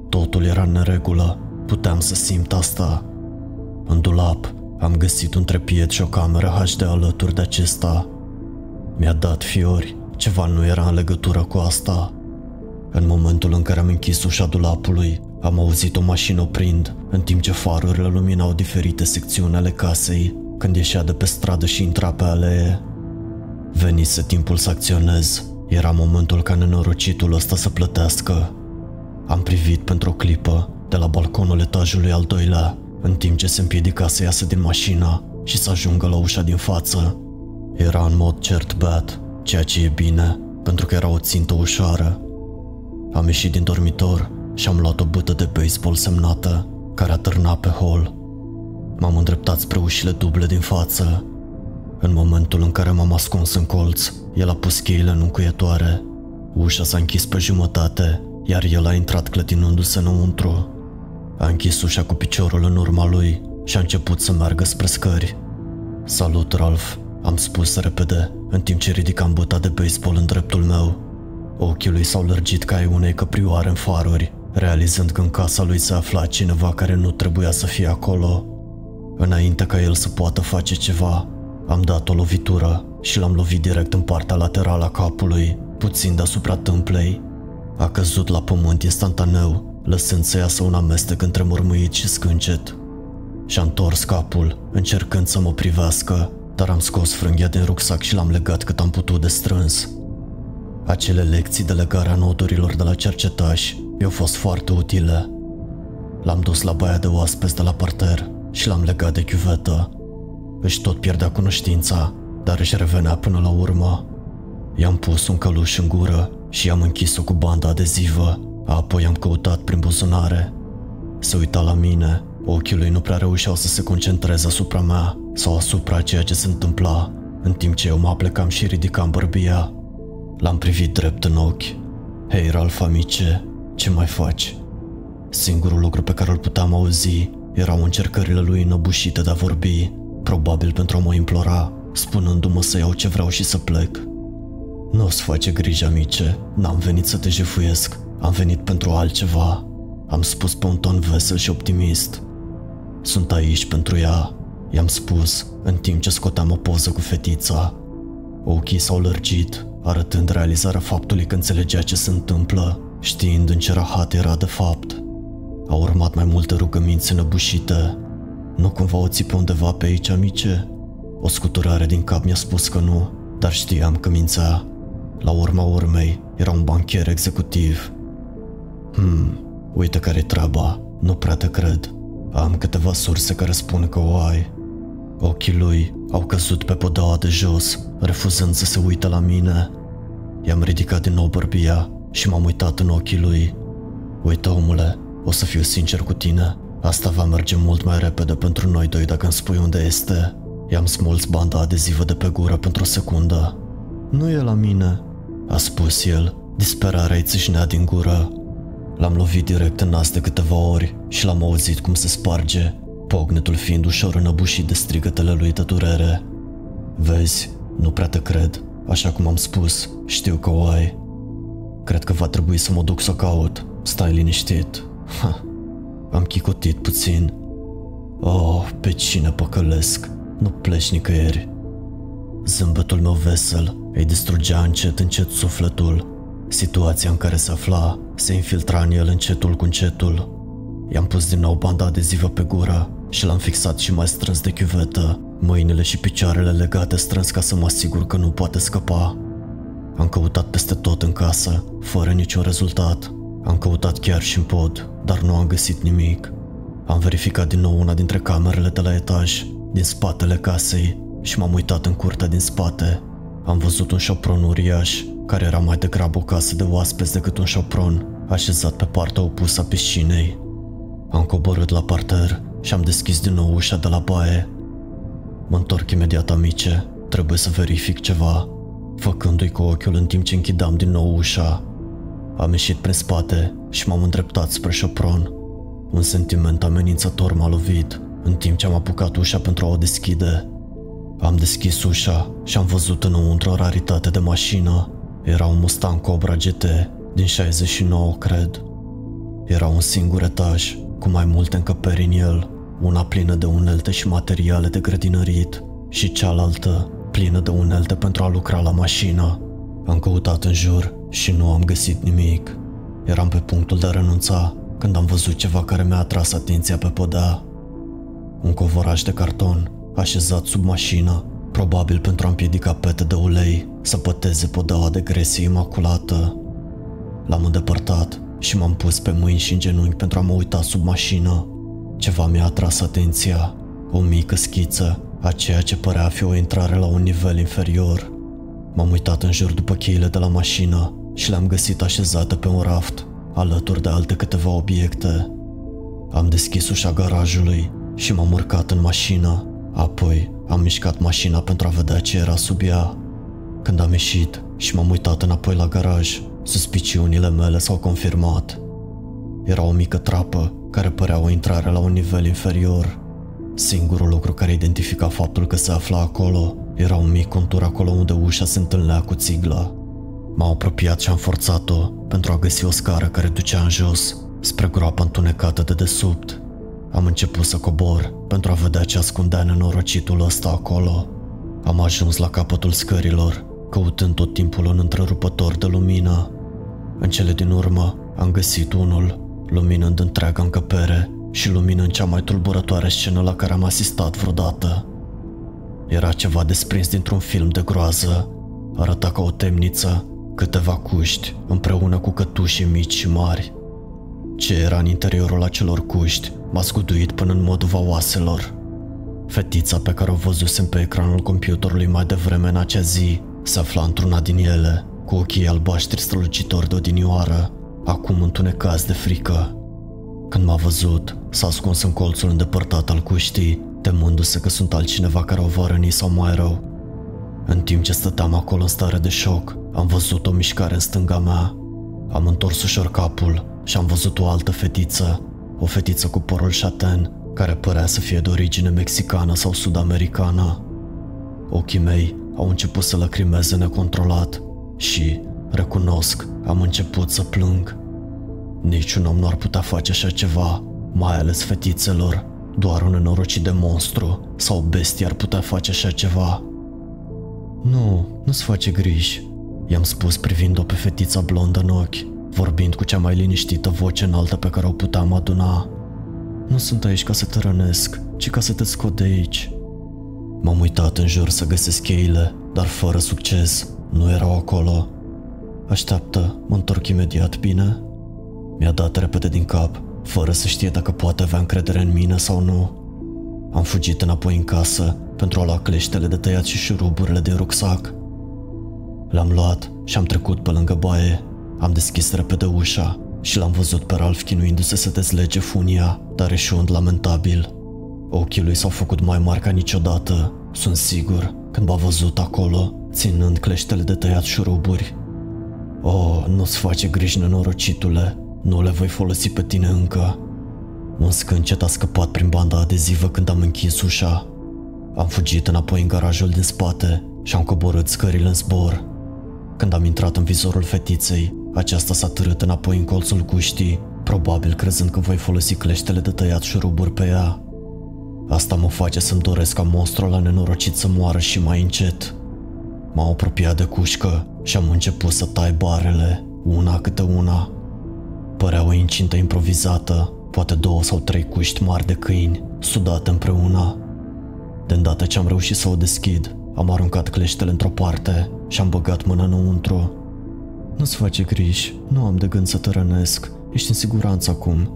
Totul era în neregulă, puteam să simt asta. În dulap am găsit un trepied și o cameră HD alături de acesta. Mi-a dat fiori, ceva nu era în legătură cu asta. În momentul în care am închis ușa dulapului, am auzit o mașină oprind, în timp ce farurile luminau diferite secțiuni ale casei, când ieșea de pe stradă și intra pe alee. Venise timpul să acționez. Era momentul ca nenorocitul ăsta să plătească. Am privit pentru o clipă de la balconul etajului al doilea, în timp ce se împiedica să iasă din mașină și să ajungă la ușa din față. Era în mod cert beat, ceea ce e bine, pentru că era o țintă ușoară. Am ieșit din dormitor și am luat o bută de baseball semnată, care atârna pe hol. M-am îndreptat spre ușile duble din față în momentul în care m-am ascuns în colț, el a pus cheile în încuietoare. Ușa s-a închis pe jumătate, iar el a intrat clătinându-se înăuntru. A închis ușa cu piciorul în urma lui și a început să meargă spre scări. Salut, Ralph, am spus repede, în timp ce ridicam buta de baseball în dreptul meu. Ochii lui s-au lărgit ca ai unei căprioare în faruri, realizând că în casa lui se afla cineva care nu trebuia să fie acolo. Înainte ca el să poată face ceva, am dat o lovitură și l-am lovit direct în partea laterală a capului, puțin deasupra tâmplei. A căzut la pământ instantaneu, lăsând să iasă un amestec între murmuit și scâncet. Și-a întors capul, încercând să mă privească, dar am scos frânghia din rucsac și l-am legat cât am putut de strâns. Acele lecții de legare a nodurilor de la cercetaș mi-au fost foarte utile. L-am dus la baia de oaspeți de la parter și l-am legat de chiuvetă, își tot pierdea cunoștința, dar își revenea până la urmă. I-am pus un căluș în gură și i-am închis-o cu banda adezivă, apoi am căutat prin buzunare. Se uita la mine, ochii lui nu prea reușeau să se concentreze asupra mea sau asupra ceea ce se întâmpla, în timp ce eu mă aplecam și ridicam bărbia. L-am privit drept în ochi. Hei, Ralf, amice, ce mai faci? Singurul lucru pe care îl puteam auzi erau încercările lui înăbușite de a vorbi probabil pentru a mă implora, spunându-mă să iau ce vreau și să plec. Nu o să face griji, amice, n-am venit să te jefuiesc, am venit pentru altceva. Am spus pe un ton vesel și optimist. Sunt aici pentru ea, i-am spus, în timp ce scoteam o poză cu fetița. Ochii s-au lărgit, arătând realizarea faptului că înțelegea ce se întâmplă, știind în ce rahat era de fapt. Au urmat mai multe rugăminți înăbușite, nu cumva o ții pe undeva pe aici, amice? O scuturare din cap mi-a spus că nu, dar știam că mințea. La urma urmei, era un bancher executiv. Hmm, uite care-i treaba, nu prea te cred. Am câteva surse care spun că o ai. Ochii lui au căzut pe podaua de jos, refuzând să se uite la mine. I-am ridicat din nou bărbia și m-am uitat în ochii lui. Uite, omule, o să fiu sincer cu tine. Asta va merge mult mai repede pentru noi doi dacă îmi spui unde este. I-am smuls banda adezivă de pe gură pentru o secundă. Nu e la mine, a spus el. Disperarea îi țâșnea din gură. L-am lovit direct în nas de câteva ori și l-am auzit cum se sparge, pognetul fiind ușor înăbușit de strigătele lui de durere. Vezi, nu prea te cred, așa cum am spus, știu că o ai. Cred că va trebui să mă duc să o caut, stai liniștit. Ha. Am chicotit puțin. Oh, pe cine păcălesc? Nu pleci nicăieri. Zâmbetul meu vesel îi distrugea încet încet sufletul. Situația în care se afla se infiltra în el încetul cu încetul. I-am pus din nou banda adezivă pe gură și l-am fixat și mai strâns de chiuvetă, mâinile și picioarele legate strâns ca să mă asigur că nu poate scăpa. Am căutat peste tot în casă, fără niciun rezultat. Am căutat chiar și în pod, dar nu am găsit nimic. Am verificat din nou una dintre camerele de la etaj, din spatele casei, și m-am uitat în curtea din spate, Am văzut un șopron uriaș, care era mai degrabă o casă de oaspeți decât un șopron, așezat pe partea opusă a piscinei. Am coborât la parter și am deschis din nou ușa de la baie. Mă întorc imediat amice, trebuie să verific ceva, făcându-i cu ochiul în timp ce închidam din nou ușa. Am ieșit prin spate și m-am îndreptat spre șopron. Un sentiment amenințător m-a lovit, în timp ce am apucat ușa pentru a o deschide. Am deschis ușa și am văzut înăuntru o raritate de mașină. Era un Mustang Cobra GT din 69, cred. Era un singur etaj, cu mai multe încăperi în el, una plină de unelte și materiale de grădinărit și cealaltă plină de unelte pentru a lucra la mașină. Am căutat în jur și nu am găsit nimic. Eram pe punctul de a renunța când am văzut ceva care mi-a atras atenția pe podea. Un covoraj de carton așezat sub mașină, probabil pentru a împiedica pete de ulei să păteze podeaua de gresie imaculată. L-am îndepărtat și m-am pus pe mâini și în genunchi pentru a mă uita sub mașină. Ceva mi-a atras atenția, o mică schiță a ceea ce părea a fi o intrare la un nivel inferior. M-am uitat în jur după cheile de la mașină și le-am găsit așezate pe un raft, alături de alte câteva obiecte. Am deschis ușa garajului și m-am urcat în mașină, apoi am mișcat mașina pentru a vedea ce era sub ea. Când am ieșit și m-am uitat înapoi la garaj, suspiciunile mele s-au confirmat. Era o mică trapă care părea o intrare la un nivel inferior. Singurul lucru care identifica faptul că se afla acolo era un mic contur acolo unde ușa se întâlnea cu țigla. M-am apropiat și am forțat-o pentru a găsi o scară care ducea în jos, spre groapa întunecată de desubt. Am început să cobor pentru a vedea ce ascundea nenorocitul ăsta acolo. Am ajuns la capătul scărilor, căutând tot timpul un întrerupător de lumină. În cele din urmă am găsit unul, luminând întreaga încăpere și luminând cea mai tulburătoare scenă la care am asistat vreodată. Era ceva desprins dintr-un film de groază. Arăta ca o temniță, câteva cuști, împreună cu cătușe mici și mari. Ce era în interiorul acelor cuști m-a scuduit până în măduva oaselor. Fetița pe care o văzusem pe ecranul computerului mai devreme în acea zi se afla într-una din ele, cu ochii albaștri strălucitori de odinioară, acum întunecați de frică. Când m-a văzut, s-a ascuns în colțul îndepărtat al cuștii, temându-se că sunt altcineva care o va răni sau mai rău. În timp ce stăteam acolo în stare de șoc, am văzut o mișcare în stânga mea. Am întors ușor capul și am văzut o altă fetiță, o fetiță cu părul șaten, care părea să fie de origine mexicană sau sud-americană. Ochii mei au început să lacrimeze necontrolat și, recunosc, am început să plâng. Niciun om nu ar putea face așa ceva, mai ales fetițelor. Doar un nenorocit de monstru sau bestie ar putea face așa ceva. Nu, nu-ți face griji, i-am spus privind-o pe fetița blondă în ochi, vorbind cu cea mai liniștită voce înaltă pe care o puteam aduna. Nu sunt aici ca să te rănesc, ci ca să te scot de aici. M-am uitat în jur să găsesc cheile, dar fără succes. Nu erau acolo. Așteaptă, mă întorc imediat, bine? Mi-a dat repede din cap, fără să știe dacă poate avea încredere în mine sau nu. Am fugit înapoi în casă pentru a lua cleștele de tăiat și șuruburile de rucsac. Le-am luat și am trecut pe lângă baie. Am deschis repede ușa și l-am văzut pe Ralph chinuindu-se să dezlege funia, dar eșuând lamentabil. Ochii lui s-au făcut mai mari ca niciodată, sunt sigur, când m-a văzut acolo, ținând cleștele de tăiat șuruburi. Oh, nu-ți face griji, nenorocitule, nu le voi folosi pe tine încă. Un scâncet a scăpat prin banda adezivă când am închis ușa. Am fugit înapoi în garajul din spate și am coborât scările în zbor. Când am intrat în vizorul fetiței, aceasta s-a târât înapoi în colțul cuștii, probabil crezând că voi folosi cleștele de tăiat șuruburi pe ea. Asta mă face să-mi doresc ca monstrul la nenorocit să moară și mai încet. M-am apropiat de cușcă și am început să tai barele, una câte una. Părea o incintă improvizată, poate două sau trei cuști mari de câini, sudate împreună. De îndată ce am reușit să o deschid, am aruncat cleștele într-o parte și am băgat mâna înăuntru. Nu-ți face griji, nu am de gând să te rănesc, ești în siguranță acum.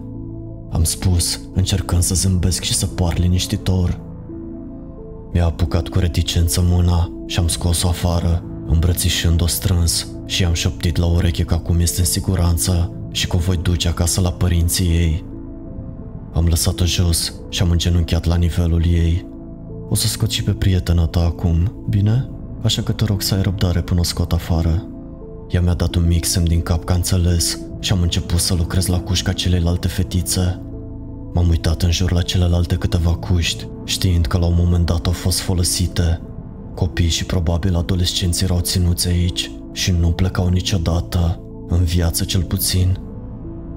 Am spus, încercând să zâmbesc și să par liniștitor. Mi-a apucat cu reticență mâna și am scos-o afară, îmbrățișând-o strâns și am șoptit la ureche că acum este în siguranță și că o voi duce acasă la părinții ei. Am lăsat-o jos și am îngenunchiat la nivelul ei. O să scot și pe prietena ta acum, bine? Așa că te rog să ai răbdare până o scot afară. Ea mi-a dat un mic semn din cap că înțeles și am început să lucrez la cușca celelalte fetițe. M-am uitat în jur la celelalte câteva cuști, știind că la un moment dat au fost folosite. Copii și probabil adolescenți erau ținuți aici și nu plecau niciodată, în viață cel puțin.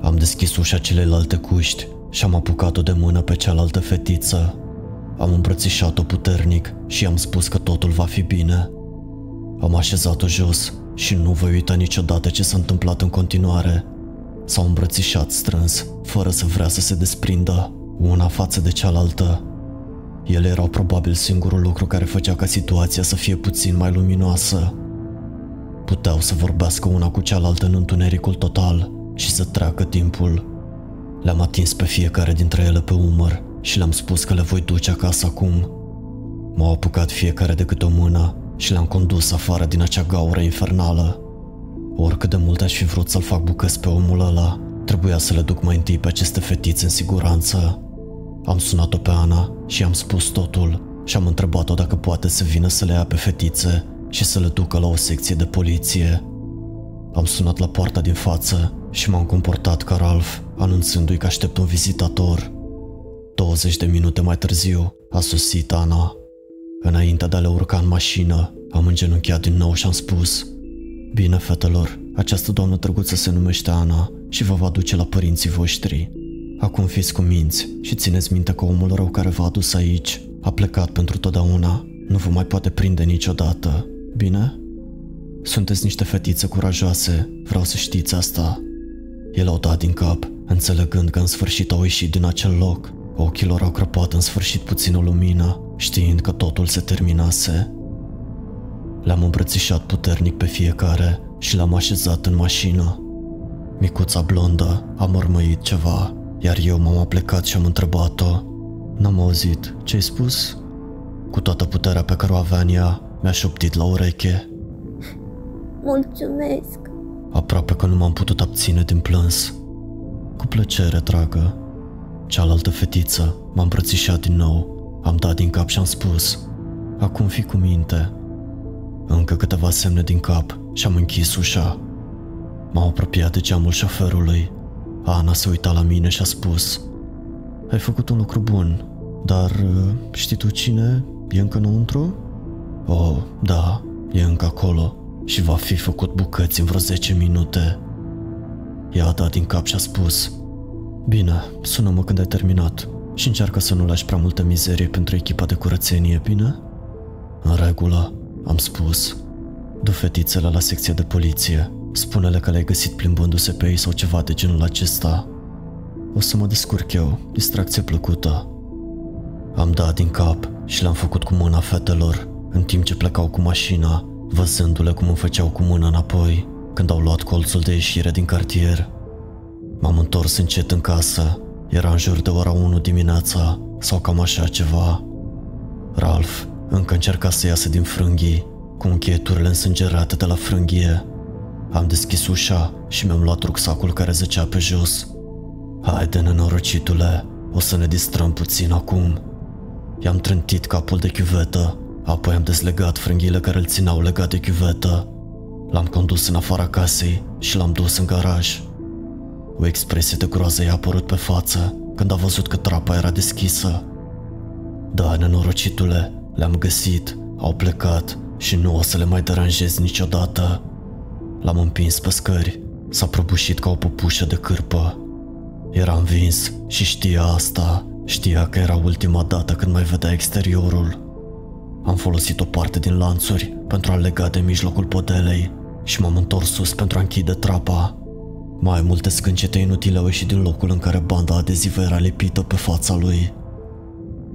Am deschis ușa celelalte cuști și am apucat-o de mână pe cealaltă fetiță. Am îmbrățișat-o puternic și am spus că totul va fi bine. Am așezat-o jos și nu voi uita niciodată ce s-a întâmplat în continuare. S-au îmbrățișat strâns, fără să vrea să se desprindă, una față de cealaltă. Ele erau probabil singurul lucru care făcea ca situația să fie puțin mai luminoasă. Puteau să vorbească una cu cealaltă în întunericul total și să treacă timpul. Le-am atins pe fiecare dintre ele pe umăr și le-am spus că le voi duce acasă acum. M-au apucat fiecare de câte o mână și le-am condus afară din acea gaură infernală. Oricât de mult aș fi vrut să-l fac bucăți pe omul ăla, trebuia să le duc mai întâi pe aceste fetițe în siguranță. Am sunat-o pe Ana și am spus totul și am întrebat-o dacă poate să vină să le ia pe fetițe și să le ducă la o secție de poliție. Am sunat la poarta din față și m-am comportat ca Ralph, anunțându-i că aștept un vizitator. 20 de minute mai târziu a sosit Ana. Înainte de a le urca în mașină, am îngenunchiat din nou și am spus Bine, fetelor, această doamnă drăguță se numește Ana și vă va duce la părinții voștri. Acum fiți cu minți și țineți minte că omul rău care v-a adus aici a plecat pentru totdeauna, nu vă mai poate prinde niciodată, bine? Sunteți niște fetițe curajoase, vreau să știți asta. El au dat din cap, înțelegând că în sfârșit au ieșit din acel loc. Ochilor au crăpat în sfârșit puțin o lumină, știind că totul se terminase. Le-am îmbrățișat puternic pe fiecare și l-am așezat în mașină. Micuța blondă a mărmăit ceva, iar eu m-am aplecat și am întrebat-o. N-am auzit, ce-ai spus? Cu toată puterea pe care o avea în ea, mi-a șoptit la ureche. Mulțumesc! Aproape că nu m-am putut abține din plâns. Cu plăcere, dragă. Cealaltă fetiță m-a îmbrățișat din nou. Am dat din cap și am spus, acum fi cu minte. Încă câteva semne din cap și am închis ușa. M-am apropiat de geamul șoferului. Ana se uita la mine și a spus, ai făcut un lucru bun, dar uh, știi tu cine e încă înăuntru? Oh, da, e încă acolo și va fi făcut bucăți în vreo 10 minute. Ea a dat din cap și a spus, Bine, sună-mă când ai terminat și încearcă să nu lași prea multă mizerie pentru echipa de curățenie, bine? În regulă, am spus. Du fetițele la secția de poliție. Spune-le că le-ai găsit plimbându-se pe ei sau ceva de genul acesta. O să mă descurc eu, distracție plăcută. Am dat din cap și le-am făcut cu mâna fetelor, în timp ce plecau cu mașina, văzându-le cum îmi făceau cu mâna înapoi, când au luat colțul de ieșire din cartier. M-am întors încet în casă. Era în jur de ora 1 dimineața sau cam așa ceva. Ralph încă încerca să iasă din frânghii, cu încheieturile însângerate de la frânghie. Am deschis ușa și mi-am luat rucsacul care zăcea pe jos. Haide, nenorocitule, o să ne distrăm puțin acum. I-am trântit capul de chiuvetă, apoi am dezlegat frânghiile care îl țineau legat de chiuvetă. L-am condus în afara casei și l-am dus în garaj. O expresie de groază i-a apărut pe față când a văzut că trapa era deschisă. Da, nenorocitule, le-am găsit, au plecat și nu o să le mai deranjez niciodată. L-am împins pe scări, s-a prăbușit ca o păpușă de cârpă. Era învins și știa asta, știa că era ultima dată când mai vedea exteriorul. Am folosit o parte din lanțuri pentru a lega de mijlocul podelei și m-am întors sus pentru a închide trapa. Mai multe scâncete inutile au ieșit din locul în care banda adezivă era lipită pe fața lui.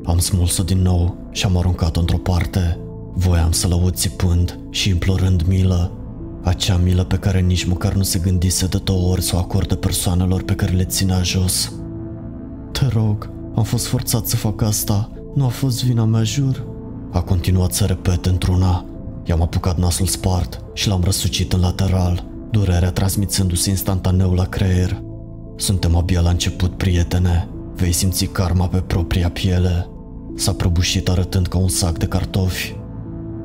Am smuls-o din nou și am aruncat-o într-o parte. Voiam să-l aud țipând și implorând milă. Acea milă pe care nici măcar nu se gândise de două ori să o acorde persoanelor pe care le ținea jos. Te rog, am fost forțat să fac asta. Nu a fost vina mea, jur. A continuat să repete într-una. I-am apucat nasul spart și l-am răsucit în lateral, durerea transmițându-se instantaneu la creier. Suntem abia la început, prietene. Vei simți karma pe propria piele. S-a prăbușit arătând ca un sac de cartofi.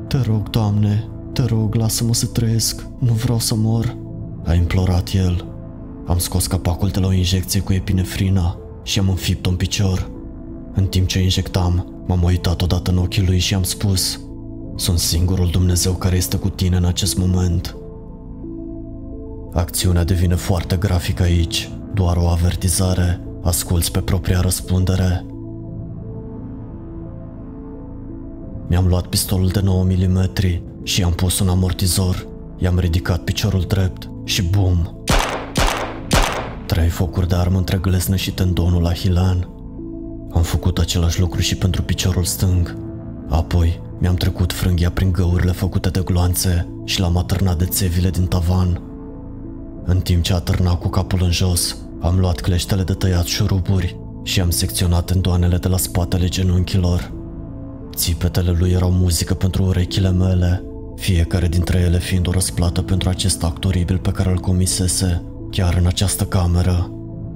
Te rog, doamne, te rog, lasă-mă să trăiesc. Nu vreau să mor. A implorat el. Am scos capacul de la o injecție cu epinefrina și am înfipt-o în picior. În timp ce injectam, m-am uitat odată în ochii lui și am spus Sunt singurul Dumnezeu care este cu tine în acest moment. Acțiunea devine foarte grafică aici, doar o avertizare, asculți pe propria răspundere. Mi-am luat pistolul de 9 mm și am pus un amortizor. I-am ridicat piciorul drept și bum! Trei focuri de armă între glesnă și tendonul la hilan. Am făcut același lucru și pentru piciorul stâng. Apoi mi-am trecut frânghia prin găurile făcute de gloanțe și l-am atârnat de țevile din tavan. În timp ce atârna cu capul în jos, am luat cleștele de tăiat șuruburi și am secționat tendoanele de la spatele genunchilor. Țipetele lui erau muzică pentru urechile mele, fiecare dintre ele fiind o răsplată pentru acest act oribil pe care îl comisese, chiar în această cameră.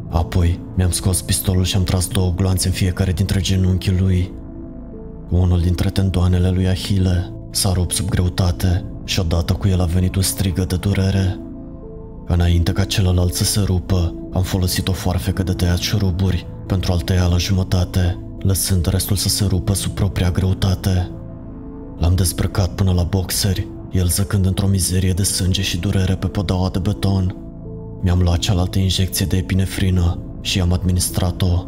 Apoi mi-am scos pistolul și am tras două gloanțe în fiecare dintre genunchii lui. Unul dintre tendoanele lui Ahile s-a rupt sub greutate și odată cu el a venit un strigă de durere. Înainte ca celălalt să se rupă, am folosit o foarfecă de tăiat șuruburi pentru a-l tăia la jumătate, lăsând restul să se rupă sub propria greutate. L-am dezbrăcat până la boxeri, el zăcând într-o mizerie de sânge și durere pe podaua de beton. Mi-am luat cealaltă injecție de epinefrină și am administrat-o.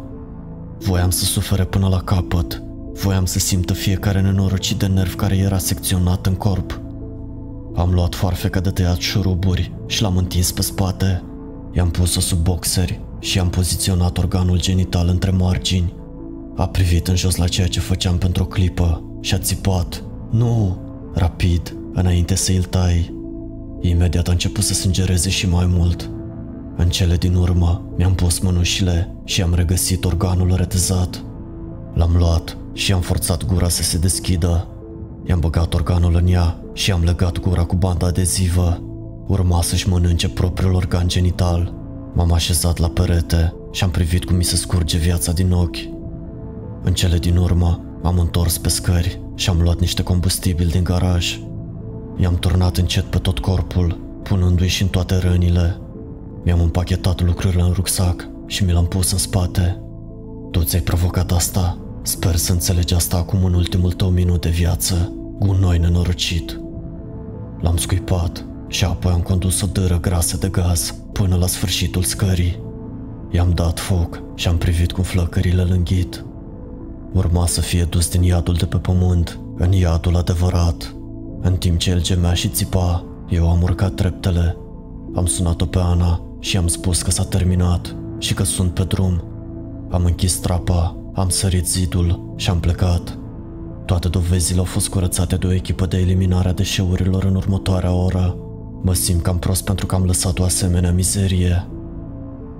Voiam să sufere până la capăt. Voiam să simtă fiecare nenorocit de nerv care era secționat în corp. Am luat foarfeca de tăiat șuruburi și l-am întins pe spate. I-am pus-o sub boxeri și am poziționat organul genital între margini. A privit în jos la ceea ce făceam pentru o clipă și a țipat. Nu! Rapid, înainte să îl tai. Imediat a început să sângereze și mai mult. În cele din urmă, mi-am pus mânușile și am regăsit organul retezat. L-am luat și am forțat gura să se deschidă. I-am băgat organul în ea și am legat gura cu banda adezivă. Urma să-și mănânce propriul organ genital. M-am așezat la perete și am privit cum mi se scurge viața din ochi. În cele din urmă, am întors pe scări și am luat niște combustibil din garaj. I-am turnat încet pe tot corpul, punându-i și în toate rănile. Mi-am împachetat lucrurile în rucsac și mi l-am pus în spate. Tu ți-ai provocat asta? Sper să înțelegi asta acum în ultimul tău minut de viață, gunoi nenorocit. L-am scuipat și apoi am condus o dără grasă de gaz până la sfârșitul scării. I-am dat foc și am privit cum flăcările îl înghit. Urma să fie dus din iadul de pe pământ în iadul adevărat. În timp ce el gemea și țipa, eu am urcat treptele. Am sunat-o pe Ana și am spus că s-a terminat și că sunt pe drum. Am închis trapa, am sărit zidul și am plecat. Toate dovezile au fost curățate de o echipă de eliminare a deșeurilor în următoarea oră. Mă simt cam prost pentru că am lăsat o asemenea mizerie.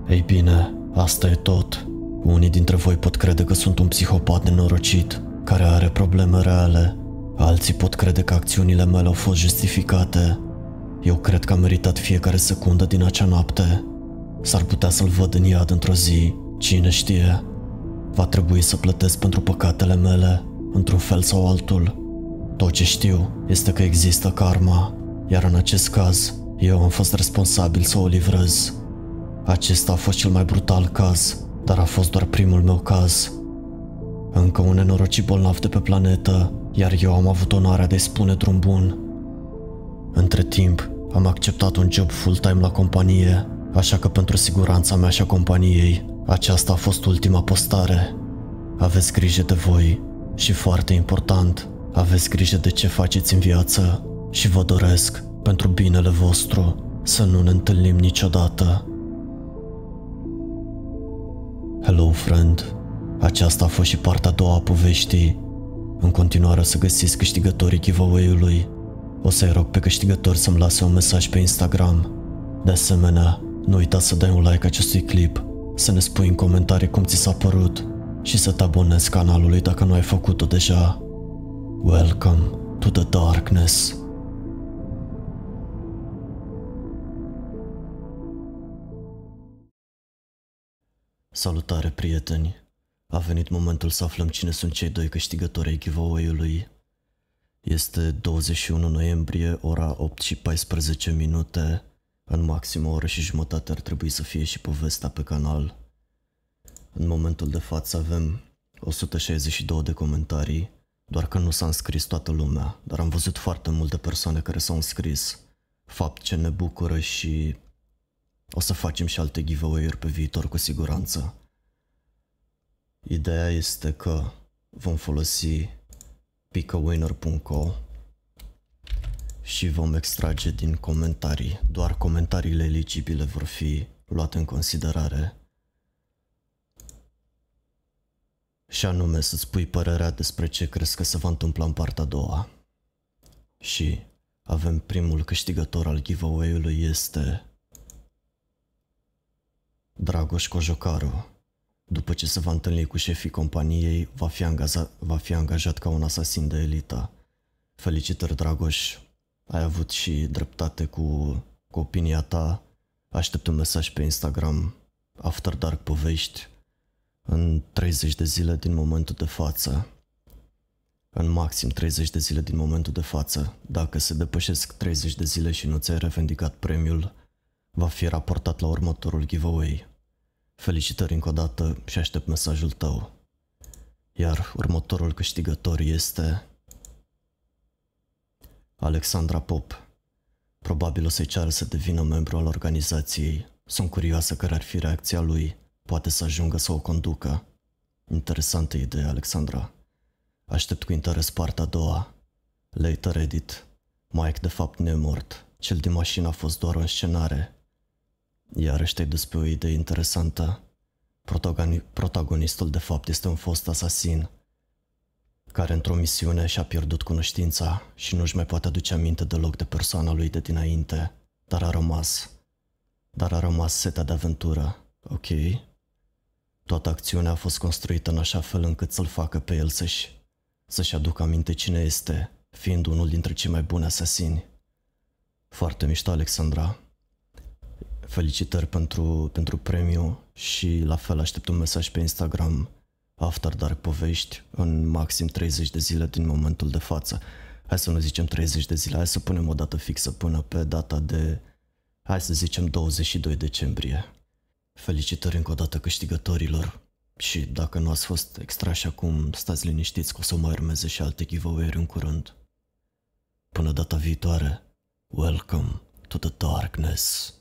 Ei bine, asta e tot. Unii dintre voi pot crede că sunt un psihopat nenorocit, care are probleme reale. Alții pot crede că acțiunile mele au fost justificate. Eu cred că am meritat fiecare secundă din acea noapte. S-ar putea să-l văd în iad într-o zi, cine știe. Va trebui să plătesc pentru păcatele mele, într-un fel sau altul. Tot ce știu este că există karma, iar în acest caz, eu am fost responsabil să o livrez. Acesta a fost cel mai brutal caz, dar a fost doar primul meu caz. Încă un nenorocit bolnav de pe planetă, iar eu am avut onoarea de-i spune drum bun. Între timp, am acceptat un job full-time la companie, așa că pentru siguranța mea și a companiei, aceasta a fost ultima postare. Aveți grijă de voi și foarte important, aveți grijă de ce faceți în viață și vă doresc, pentru binele vostru, să nu ne întâlnim niciodată. Hello, friend. Aceasta a fost și partea a doua a poveștii. În continuare o să găsiți câștigătorii giveaway-ului. O să-i rog pe câștigător să-mi lase un mesaj pe Instagram. De asemenea, nu uita să dai un like acestui clip, să ne spui în comentarii cum ți s-a părut și să te abonezi canalului dacă nu ai făcut-o deja. Welcome to the darkness. Salutare, prieteni! A venit momentul să aflăm cine sunt cei doi câștigători ai giveaway-ului este 21 noiembrie, ora 8 și 14 minute. În maxim o oră și jumătate ar trebui să fie și povestea pe canal. În momentul de față avem 162 de comentarii, doar că nu s-a înscris toată lumea, dar am văzut foarte multe persoane care s-au înscris. Fapt ce ne bucură și o să facem și alte giveaway-uri pe viitor cu siguranță. Ideea este că vom folosi picawinner.co și vom extrage din comentarii. Doar comentariile eligibile vor fi luate în considerare. Și anume să spui părerea despre ce crezi că se va întâmpla în partea a doua. Și avem primul câștigător al giveaway-ului este Dragoș Cojocaru. După ce se va întâlni cu șefii companiei, va fi, angajat, va fi angajat ca un asasin de elită. Felicitări, Dragoș! Ai avut și dreptate cu, cu opinia ta. Aștept un mesaj pe Instagram, After Dark Povești, în 30 de zile din momentul de față. În maxim 30 de zile din momentul de față. Dacă se depășesc 30 de zile și nu ți-ai revendicat premiul, va fi raportat la următorul giveaway. Felicitări încă o dată și aștept mesajul tău. Iar următorul câștigător este Alexandra Pop. Probabil o să-i ceară să devină membru al organizației. Sunt curioasă care ar fi reacția lui. Poate să ajungă să o conducă. Interesantă idee, Alexandra. Aștept cu interes partea a doua. Later edit. Mike de fapt nemort. Cel din mașină a fost doar o înscenare. Iarăși te-ai dus pe o idee interesantă. Protagonistul de fapt este un fost asasin care într-o misiune și-a pierdut cunoștința și nu-și mai poate aduce aminte deloc de persoana lui de dinainte, dar a rămas. Dar a rămas setea de aventură, ok? Toată acțiunea a fost construită în așa fel încât să-l facă pe el să-și, să-și aducă aminte cine este, fiind unul dintre cei mai buni asasini. Foarte mișto, Alexandra. Felicitări pentru, pentru premiu și la fel aștept un mesaj pe Instagram After Dark Povești în maxim 30 de zile din momentul de față. Hai să nu zicem 30 de zile, hai să punem o dată fixă până pe data de, hai să zicem 22 decembrie. Felicitări încă o dată câștigătorilor și dacă nu ați fost extrași acum, stați liniștiți că o să mai urmeze și alte giveaway în curând. Până data viitoare, welcome to the darkness.